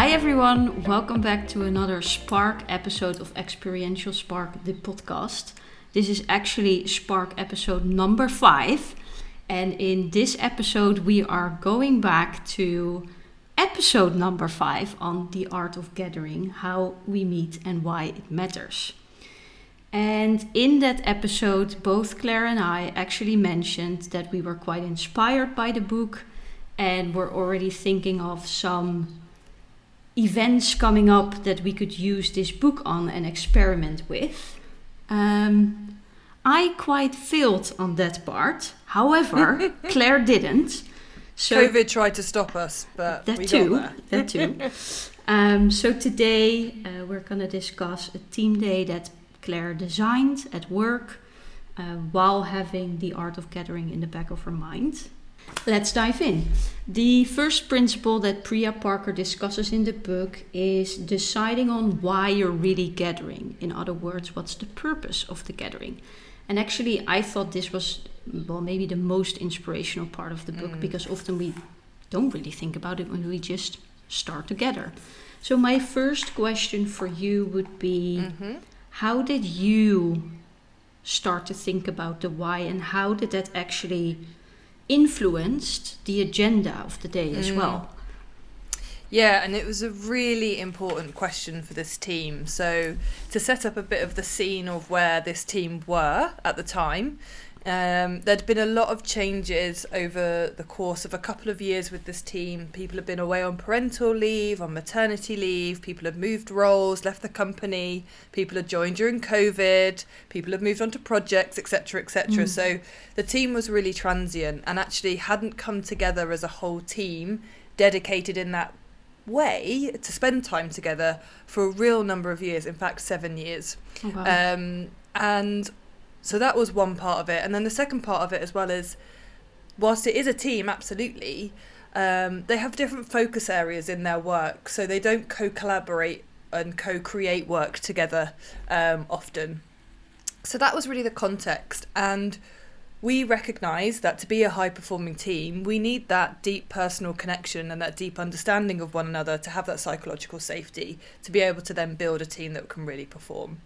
Hi everyone, welcome back to another Spark episode of Experiential Spark, the podcast. This is actually Spark episode number five, and in this episode, we are going back to episode number five on the art of gathering, how we meet and why it matters. And in that episode, both Claire and I actually mentioned that we were quite inspired by the book and were already thinking of some events coming up that we could use this book on and experiment with. Um, I quite failed on that part. However, Claire didn't. So COVID tried to stop us, but that too. That too. um, so today uh, we're going to discuss a team day that Claire designed at work uh, while having the art of gathering in the back of her mind. Let's dive in. The first principle that Priya Parker discusses in the book is deciding on why you're really gathering. In other words, what's the purpose of the gathering? And actually, I thought this was, well, maybe the most inspirational part of the book mm. because often we don't really think about it when we just start together. So, my first question for you would be mm-hmm. How did you start to think about the why, and how did that actually influenced the agenda of the day as mm. well. Yeah, and it was a really important question for this team. So, to set up a bit of the scene of where this team were at the time, um, there'd been a lot of changes over the course of a couple of years with this team. People have been away on parental leave, on maternity leave, people have moved roles, left the company, people had joined during COVID, people have moved on to projects, etc., etc. Mm. So the team was really transient and actually hadn't come together as a whole team dedicated in that way to spend time together for a real number of years, in fact, seven years. Oh, wow. um, and so that was one part of it. And then the second part of it as well is whilst it is a team, absolutely, um, they have different focus areas in their work. So they don't co collaborate and co create work together um, often. So that was really the context. And we recognise that to be a high performing team, we need that deep personal connection and that deep understanding of one another to have that psychological safety to be able to then build a team that can really perform.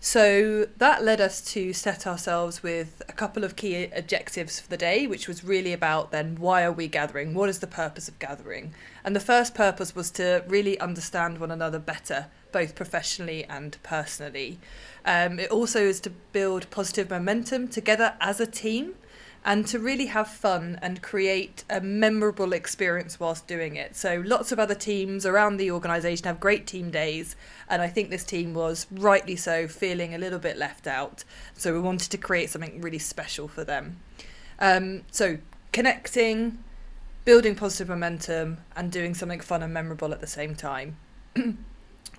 So that led us to set ourselves with a couple of key objectives for the day, which was really about then why are we gathering? What is the purpose of gathering? And the first purpose was to really understand one another better, both professionally and personally. Um, it also is to build positive momentum together as a team and to really have fun and create a memorable experience whilst doing it. So, lots of other teams around the organisation have great team days, and I think this team was rightly so feeling a little bit left out. So, we wanted to create something really special for them. Um, so, connecting, building positive momentum, and doing something fun and memorable at the same time.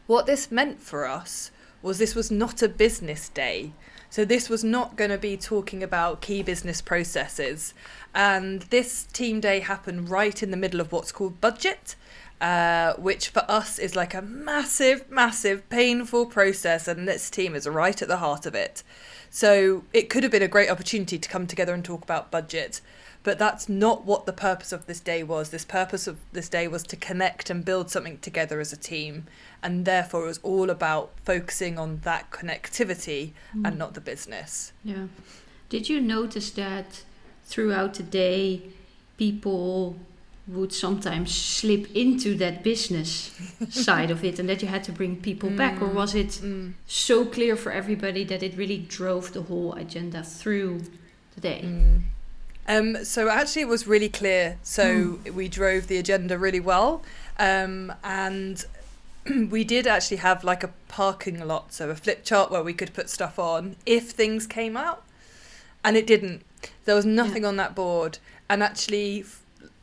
what this meant for us was this was not a business day. So this was not going to be talking about key business processes. And this team day happened right in the middle of what's called budget. Uh, which for us is like a massive, massive, painful process, and this team is right at the heart of it. So it could have been a great opportunity to come together and talk about budget, but that's not what the purpose of this day was. This purpose of this day was to connect and build something together as a team, and therefore it was all about focusing on that connectivity mm. and not the business. Yeah. Did you notice that throughout the day, people would sometimes slip into that business side of it and that you had to bring people mm. back or was it mm. so clear for everybody that it really drove the whole agenda through the day mm. Um, so actually, it was really clear. So mm. we drove the agenda really well, um, and we did actually have like a parking lot, so a flip chart where we could put stuff on if things came out, and it didn't. There was nothing yeah. on that board, and actually,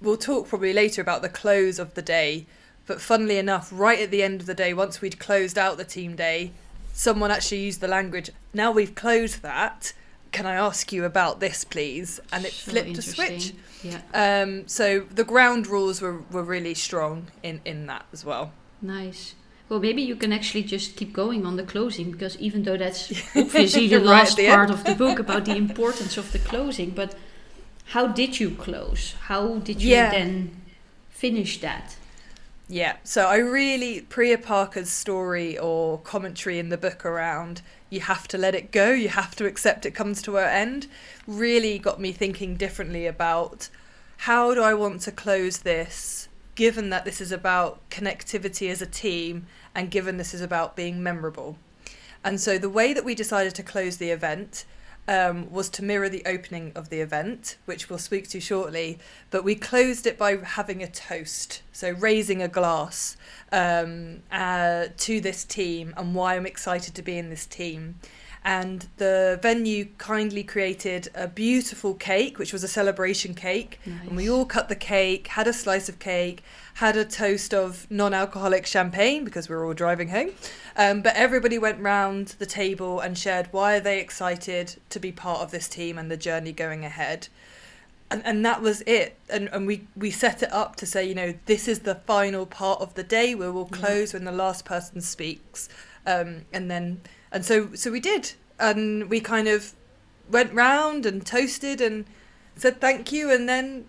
we'll talk probably later about the close of the day. But funnily enough, right at the end of the day, once we'd closed out the team day, someone actually used the language. Now we've closed that can I ask you about this, please? And it so flipped a switch. Yeah. Um, so the ground rules were, were really strong in, in that as well. Nice. Well, maybe you can actually just keep going on the closing because even though that's obviously the last the part of the book about the importance of the closing, but how did you close? How did you yeah. then finish that? Yeah, so I really Priya Parker's story or commentary in the book around you have to let it go, you have to accept it comes to an end, really got me thinking differently about how do I want to close this, given that this is about connectivity as a team and given this is about being memorable. And so the way that we decided to close the event um, was to mirror the opening of the event, which we'll speak to shortly. But we closed it by having a toast, so raising a glass um, uh, to this team and why I'm excited to be in this team. And the venue kindly created a beautiful cake, which was a celebration cake. Nice. And we all cut the cake, had a slice of cake, had a toast of non alcoholic champagne because we were all driving home. Um, but everybody went round the table and shared why are they excited to be part of this team and the journey going ahead. And, and that was it. And, and we, we set it up to say, you know, this is the final part of the day where we'll close yeah. when the last person speaks. Um, and then, and so, so we did. And we kind of went round and toasted and said thank you. And then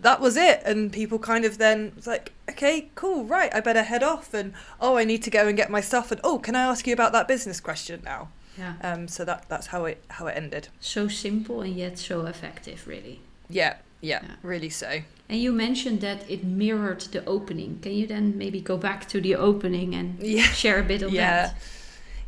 that was it. And people kind of then was like, okay, cool, right, I better head off. And oh, I need to go and get my stuff. And oh, can I ask you about that business question now? Yeah. Um. So that that's how it how it ended. So simple and yet so effective, really. Yeah. Yeah. yeah. Really so. And you mentioned that it mirrored the opening. Can you then maybe go back to the opening and yeah. share a bit of yeah. that?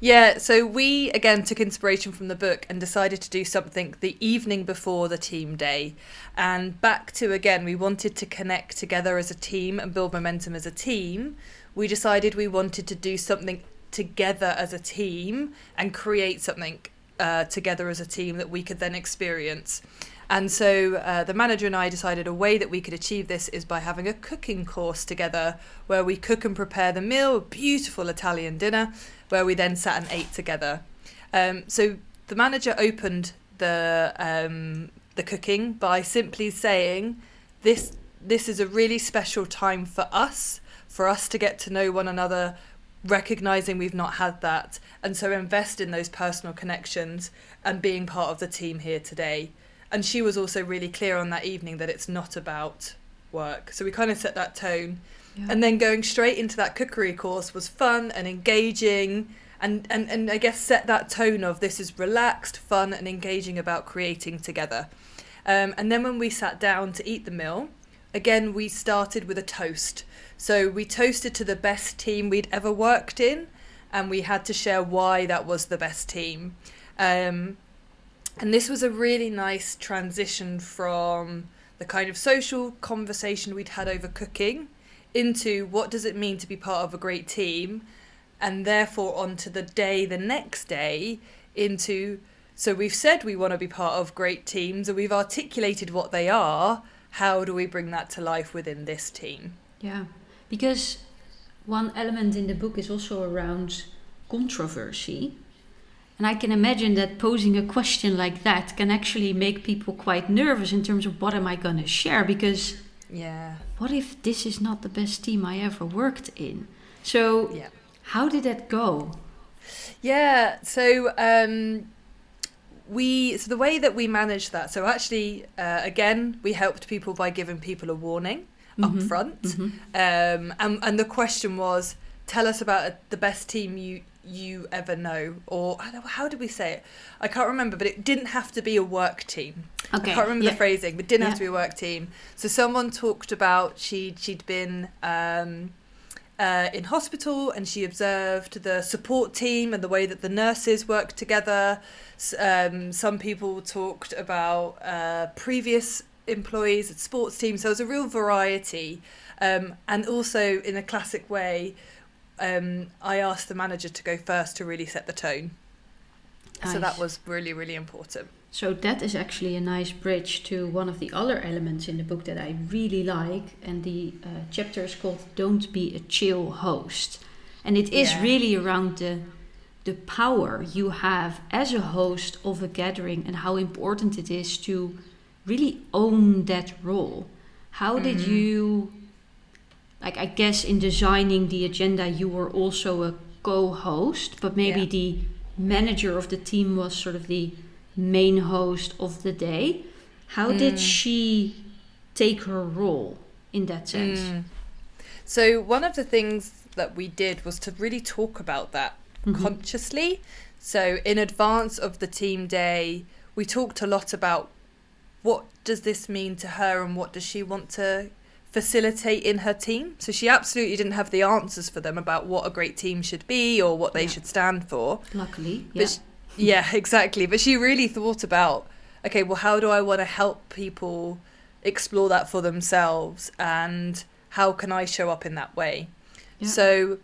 Yeah, so we again took inspiration from the book and decided to do something the evening before the team day. And back to again, we wanted to connect together as a team and build momentum as a team. We decided we wanted to do something together as a team and create something uh, together as a team that we could then experience. And so uh, the manager and I decided a way that we could achieve this is by having a cooking course together where we cook and prepare the meal, a beautiful Italian dinner, where we then sat and ate together. Um, so the manager opened the um, the cooking by simply saying, "This this is a really special time for us, for us to get to know one another." recognizing we've not had that and so invest in those personal connections and being part of the team here today and she was also really clear on that evening that it's not about work. So we kind of set that tone. Yeah. And then going straight into that cookery course was fun and engaging and, and, and I guess set that tone of this is relaxed, fun and engaging about creating together. Um, and then when we sat down to eat the meal, again we started with a toast. So we toasted to the best team we'd ever worked in and we had to share why that was the best team. Um, and this was a really nice transition from the kind of social conversation we'd had over cooking into what does it mean to be part of a great team and therefore onto the day the next day into so we've said we want to be part of great teams and we've articulated what they are. How do we bring that to life within this team? Yeah because one element in the book is also around controversy and I can imagine that posing a question like that can actually make people quite nervous in terms of what am I going to share because yeah. What if this is not the best team I ever worked in? So yeah. how did that go? Yeah, so um we so the way that we managed that so actually uh, again we helped people by giving people a warning mm-hmm. up front mm-hmm. um, and, and the question was tell us about the best team you you ever know or how did we say it i can't remember but it didn't have to be a work team okay. i can't remember yeah. the phrasing but it didn't yeah. have to be a work team so someone talked about she she'd been um, uh, in hospital and she observed the support team and the way that the nurses worked together um, some people talked about uh, previous employees at sports teams so it was a real variety um, and also in a classic way um, I asked the manager to go first to really set the tone. Nice. So that was really, really important. So that is actually a nice bridge to one of the other elements in the book that I really like, and the uh, chapter is called "Don't Be a Chill Host," and it is yeah. really around the the power you have as a host of a gathering and how important it is to really own that role. How mm-hmm. did you like I guess in designing the agenda you were also a co-host, but maybe yeah. the manager of the team was sort of the main host of the day. How mm. did she take her role in that sense? Mm. So one of the things that we did was to really talk about that Mhm. consciously. So in advance of the team day, we talked a lot about what does this mean to her and what does she want to facilitate in her team. So she absolutely didn't have the answers for them about what a great team should be or what they Yeah. should stand for. Luckily, yeah. sh- yeah, exactly. But she really thought about, okay, well, how do I want to help people explore that for themselves, and how can I show up in that way? Yeah. So,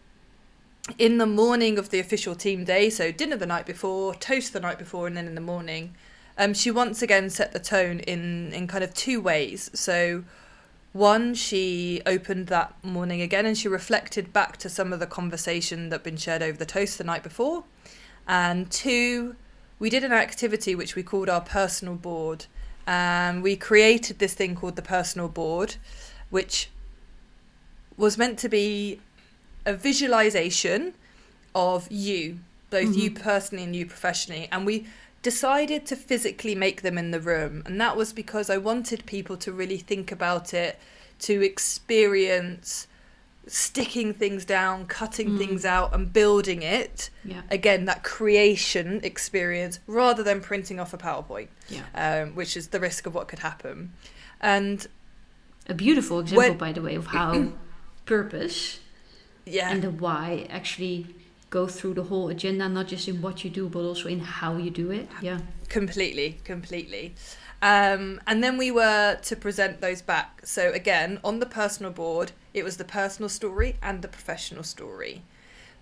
in the morning of the official team day, so dinner the night before, toast the night before, and then in the morning, um, she once again set the tone in in kind of two ways. So. One, she opened that morning again and she reflected back to some of the conversation that had been shared over the toast the night before. And two, we did an activity which we called our personal board. And we created this thing called the personal board, which was meant to be a visualization of you, both you Mhm. personally and you professionally. And we decided to physically make them in the room. And that was because I wanted people to really think about it, to experience sticking things down, cutting Mm. things out, and building it yeah, again that creation experience rather than printing off a PowerPoint, yeah. um, which is the risk of what could happen. And A beautiful example, When- by the way, of how purpose yeah, and the why actually go through the whole agenda, not just in what you do, but also in how you do it. Yeah. completely, completely. Um, and then we were to present those back. So again, on the personal board, it was the personal story and the professional story.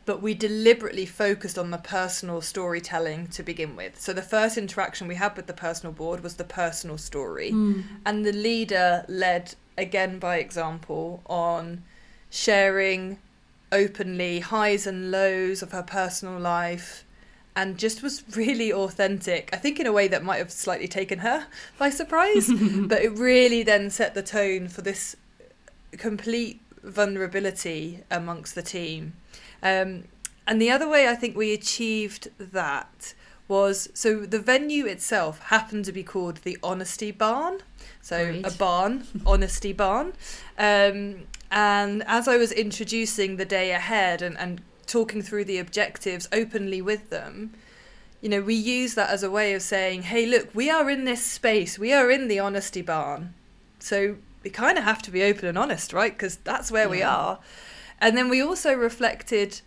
But we deliberately focused on the personal storytelling to begin with. So the first interaction we had with the personal board was the personal story. Mm. and the leader led again by example on sharing openly highs and lows of her personal life and just was really authentic. I think in a way that might have slightly taken her by surprise but it really then set the tone for this complete vulnerability amongst the team. Um, and the other way i think we achieved that was so the venue itself happened to be called the honesty barn. So Great. a barn honesty barn. Um, and as i was introducing the day ahead and, and talking through the objectives openly with them you know we use that as a way of saying hey look we are in this space. We are in the honesty barn. So we kind of have to be open and honest right? Because that's where we are. And then we also reflected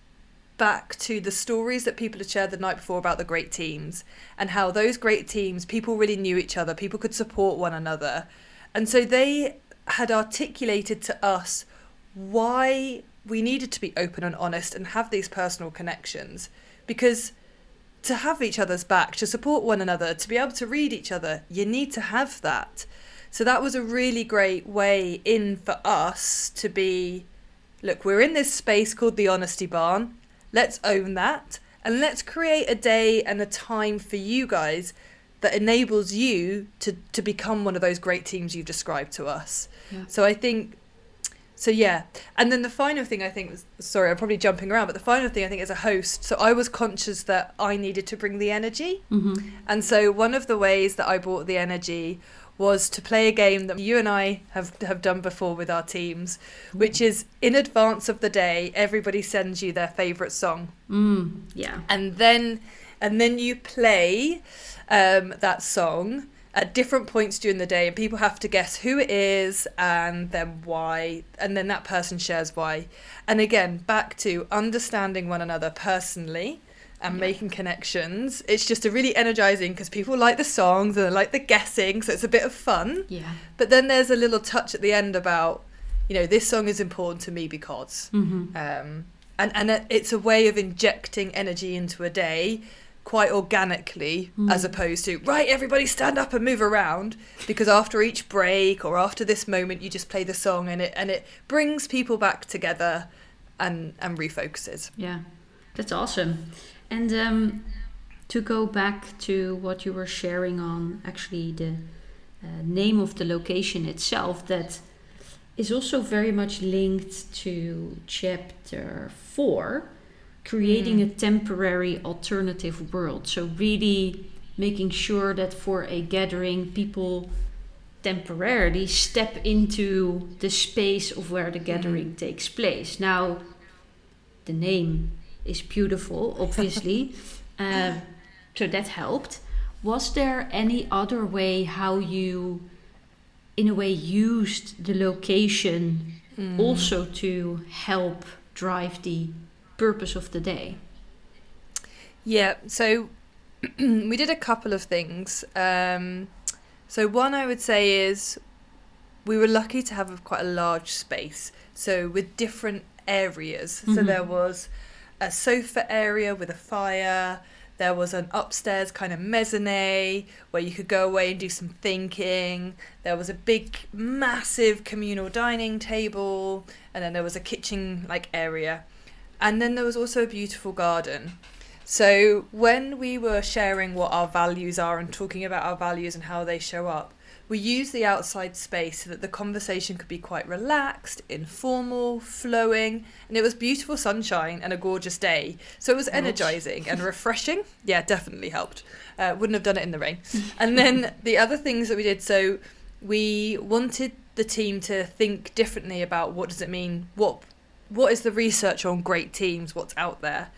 back to the stories that people had shared the night before about the great teams and how those great teams, people really knew each other, people could support one another. And so they had articulated to us why we needed to be open and honest and have these personal connections. Because to have each other's back, to support one another, to be able to read each other, you need to have that. So that was a really great way in for us to be look, we're in this space called the Honesty Barn. Let's own that. And let's create a day and a time for you guys that enables you to, to become one of those great teams you've described to us. Yeah. So I think, so yeah. And then the final thing I think was, sorry, I'm probably jumping around, but the final thing I think as a host, so I was conscious that I needed to bring the energy. hmm And so one of the ways that I brought the energy was to play a game that you and I have have done before with our teams, which is in advance of the day, everybody sends you their favorite song, Mm. Yeah. and then and then you play um, that song at different points during the day, and people have to guess who it is and then why, and then that person shares why. And again, back to understanding one another personally and Yeah. making connections. It's just a really energizing because people like the songs and they like the guessing, so it's a bit of fun. Yeah. But then there's a little touch at the end about, you know, this song is important to me because. hmm Um, and and it's a way of injecting energy into a day quite organically Mm. as opposed to right everybody stand up and move around because after each break or after this moment you just play the song and it and it brings people back together and and refocuses Yeah. That's awesome. And um, to go back to what you were sharing on actually the uh, name of the location itself, that is also very much linked to chapter four, creating Mm. a temporary alternative world. So, really making sure that for a gathering, people temporarily step into the space of where the gathering Mhm. takes place. Now, the name is beautiful, obviously, um, so that helped. Was there any other way how you, in a way, used the location Mm. also to help drive the purpose of the day? Yeah, so we did a couple of things. Um, so one I would say is we were lucky to have a, quite a large space. So with different areas. So Mhm. there was a sofa area with a fire. There was an upstairs kind of mezzanine where you could go away and do some thinking. There was a big, massive communal dining table, and then there was a kitchen like area. And then there was also a beautiful garden. So when we were sharing what our values are and talking about our values and how they show up, we used the outside space so that the conversation could be quite relaxed, informal, flowing, and it was beautiful sunshine and a gorgeous day. So it was energizing and refreshing. Yeah, definitely helped. Uh, wouldn't have done it in the rain. and then the other things that we did, so we wanted the team to think differently about what does it mean, what what is the research on great teams, what's out there.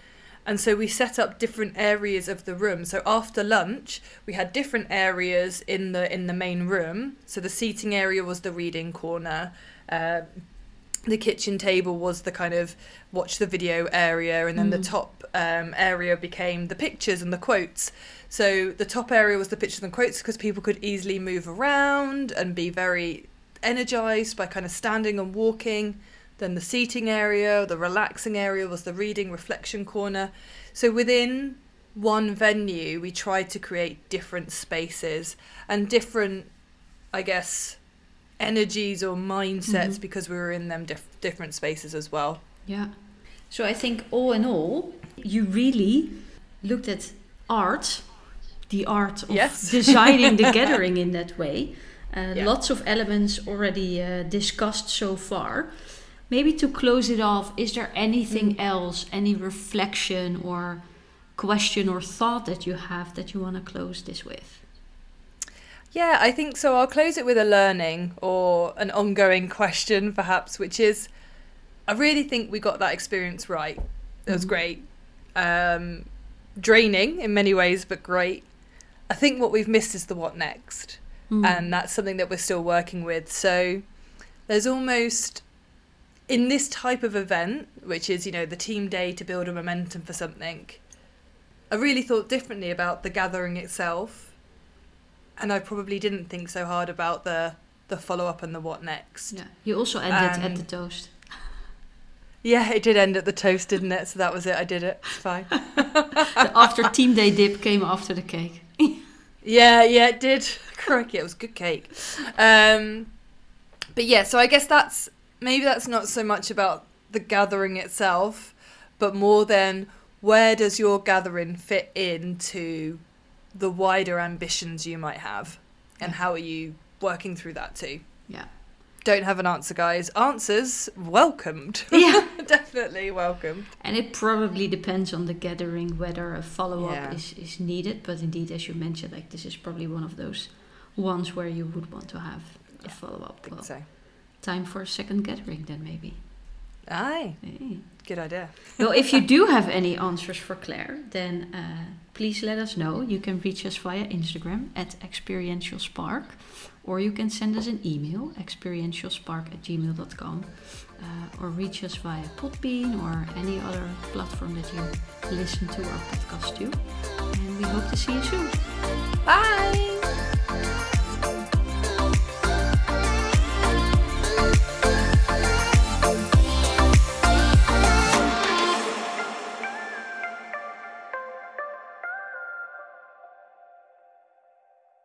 And so we set up different areas of the room. So after lunch, we had different areas in the in the main room. So the seating area was the reading corner. Uh, the kitchen table was the kind of watch the video area, and then the Mm. top um, area became the pictures and the quotes. So the top area was the pictures and quotes because people could easily move around and be very energized by kind of standing and walking. Then the seating area, the relaxing area was the reading reflection corner. So within one venue, we tried to create different spaces and different, I guess, energies or mindsets Mhm. because we were in them diff- different spaces as well. Yeah. So I think all in all, you really looked at art, the art of Yes. designing the gathering in that way. Uh, Yeah. Lots of elements already uh, discussed so far. Maybe to close it off, is there anything Mm. else, any reflection or question or thought that you have that you want to close this with? Yeah, I think so. I'll close it with a learning or an ongoing question, perhaps, which is I really think we got that experience right. It was Mhm. great. Um, draining in many ways, but great. I think what we've missed is the what next. Mm. and that's something that we're still working with. So there's almost in this type of event, which is you know the team day to build a momentum for something. I really thought differently about the gathering itself, and I probably didn't think so hard about the the follow up and the what next. yeah. You also ended at the toast. Yeah, it did end at the toast, didn't it? So that was it. I did it. It's fine. the after team day dip came after the cake. Yeah, yeah, it did. Crikey, it was good cake. Um, but yeah, so I guess that's maybe that's not so much about the gathering itself, but more than where does your gathering fit into the wider ambitions you might have, and Yeah. how are you working through that too? Yeah. Don't have an answer, guys. Answers welcomed. Yeah. Definitely welcomed. And it probably depends on the gathering whether a follow up Yeah. is, is needed. But indeed, as you mentioned, like this is probably one of those ones where you would want to have a follow up. Well, so. Time for a second gathering then maybe. Aye, Hey. good idea. well, if you do have any answers for Claire, then uh, please let us know. You can reach us via Instagram at Experiential Spark, or you can send us an email, experientialspark at gmail.com, uh, or reach us via Podbean or any other platform that you listen to our podcast to. And we hope to see you soon. Bye.